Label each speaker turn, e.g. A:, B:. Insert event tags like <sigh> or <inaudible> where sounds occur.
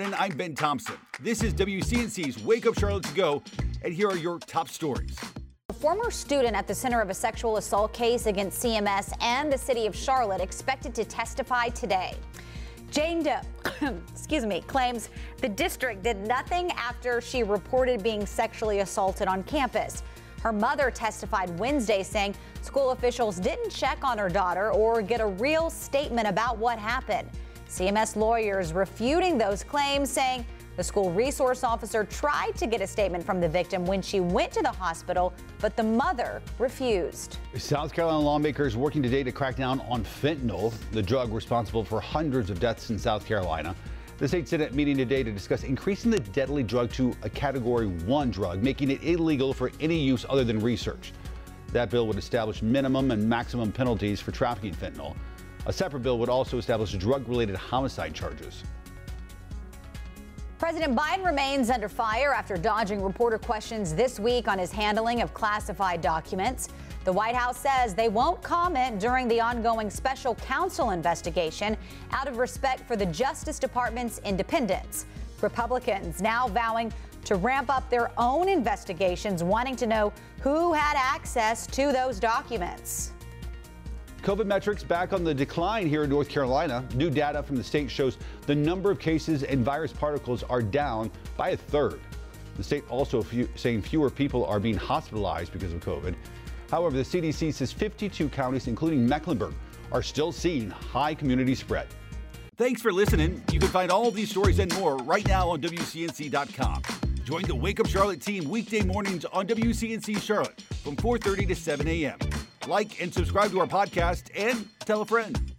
A: And I'm Ben Thompson. This is WCNC's Wake Up Charlotte to Go, and here are your top stories.
B: A former student at the center of a sexual assault case against CMS and the city of Charlotte expected to testify today. Jane Doe, <clears throat> excuse me, claims the district did nothing after she reported being sexually assaulted on campus. Her mother testified Wednesday saying school officials didn't check on her daughter or get a real statement about what happened. CMS lawyers refuting those claims, saying the school resource officer tried to get a statement from the victim when she went to the hospital, but the mother refused.
A: South Carolina lawmakers working today to crack down on fentanyl, the drug responsible for hundreds of deaths in South Carolina. The state Senate meeting today to discuss increasing the deadly drug to a category one drug, making it illegal for any use other than research. That bill would establish minimum and maximum penalties for trafficking fentanyl. A separate bill would also establish drug related homicide charges.
B: President Biden remains under fire after dodging reporter questions this week on his handling of classified documents. The White House says they won't comment during the ongoing special counsel investigation out of respect for the Justice Department's independence. Republicans now vowing to ramp up their own investigations, wanting to know who had access to those documents.
A: COVID metrics back on the decline here in North Carolina. New data from the state shows the number of cases and virus particles are down by a third. The state also few, saying fewer people are being hospitalized because of COVID. However, the CDC says 52 counties, including Mecklenburg, are still seeing high community spread. Thanks for listening. You can find all these stories and more right now on WCNC.com. Join the Wake Up Charlotte team weekday mornings on WCNC Charlotte from 4:30 to 7 a.m. Like and subscribe to our podcast and tell a friend.